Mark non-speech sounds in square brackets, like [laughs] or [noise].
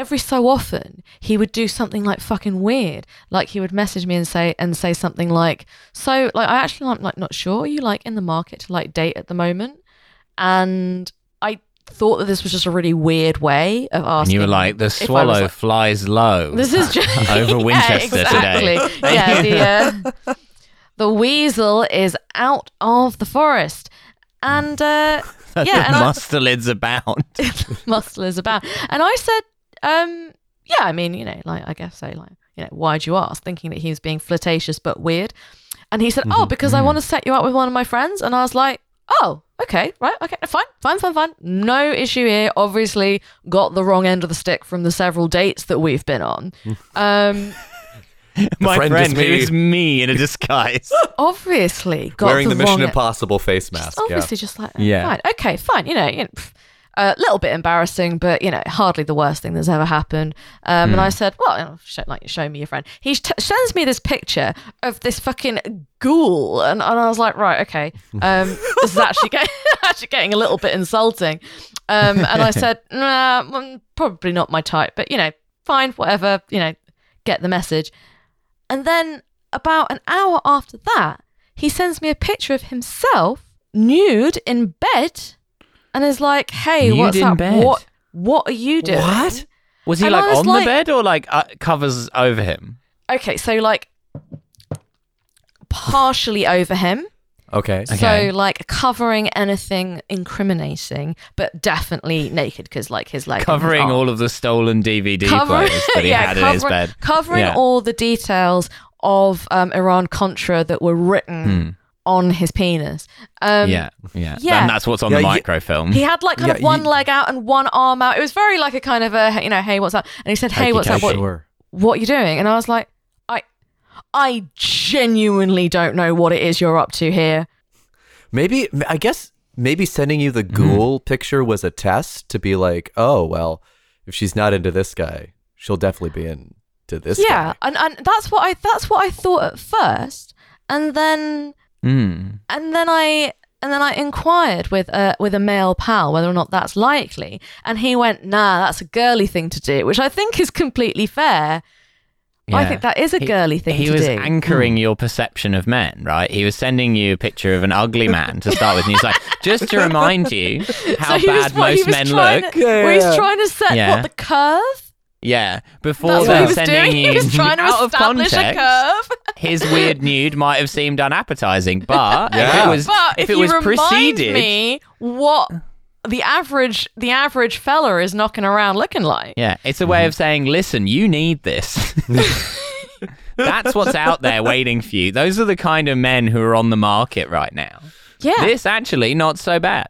every so often he would do something like fucking weird. Like he would message me and say and say something like, "So like I actually I'm like not sure. Are you like in the market to like date at the moment?" And I thought that this was just a really weird way of And asking. you were like, the I swallow like- flies low. This is just [laughs] Over [laughs] Yeah, Winchester today. exactly. yeah, the uh, the weasel is out of the forest, and uh, [laughs] yeah, and I- mustelids abound. muscle is about. And I said, um, yeah, I mean, you know, like I guess so, like, you know, why'd you ask? Thinking that he was being flirtatious but weird. And he said, oh, because I want to set you up with one of my friends. And I was like, oh, okay, right, okay, fine, fine, fine, fine. No issue here. Obviously, got the wrong end of the stick from the several dates that we've been on. [laughs] Um, My friend friend, is me. is me in a disguise. [laughs] obviously, got Wearing the, the, Mission wrong Impossible face Just mask. Yeah. obviously just like Yeah. fine okay fine you know, you know pff, a little bit embarrassing but you know hardly the worst thing that's ever happened. Um, and i said well show, like show me your friend. He t- sends me this picture of this fucking ghoul and, and i was like right okay um, [laughs] this is actually getting, [laughs] actually getting a little bit insulting. Um, and i [laughs] said nah mm, probably not my type but you know fine whatever you know get the message. And then about an hour after that, he sends me a picture of himself nude in bed and is like, "Hey, Nude what's in up? bed? What what are you doing?" What? Was he And like was on like- the bed or like uh, covers over him? Okay, so like partially over him. Okay. Okay. So like covering anything incriminating, but definitely naked because like his leg, Covering all of the stolen DVD [laughs] players that he yeah, had in his bed. covering Yeah. all the details of um, Iran Contra that were written Hmm. On his penis. Um, yeah, yeah, yeah. And that's what's on Yeah, the microfilm. He had like kind Yeah, of one you- leg out and one arm out. It was very like a kind of a you know, hey, what's up? And he said, hey, what's up? What, Sure. what are you doing? And I was like, I, I genuinely don't know what it is you're up to here. Maybe I guess maybe sending you the Mm-hmm. ghoul picture was a test to be like, oh well, if she's not into this guy, she'll definitely be into this yeah, guy. and and that's what I that's what I thought at first, and then Mm. and then I and then I inquired with a with a male pal whether or not that's likely, and he went, "Nah, that's a girly thing to do," which I think is completely fair. I think that is a He- girly thing He to was do. anchoring your perception of men, right? He was sending you a picture of an ugly man to start with, and he's like, just to remind you [laughs] how So he was- bad most men trying look. To, Yeah, yeah, well, he's yeah. trying to set Yeah. what the curve. Yeah, before That's what he was sending doing. [laughs] you He was trying to [laughs] out of context. a curve. [laughs] His weird nude might have seemed unappetizing, but if it was But if if, it was you remind preceded, me what the average the average fella is knocking around looking like. yeah, it's a way of saying, listen, you need this. That's what's out there waiting for you. Those are the kind of men who are on the market right now. Yeah. This actually not so bad.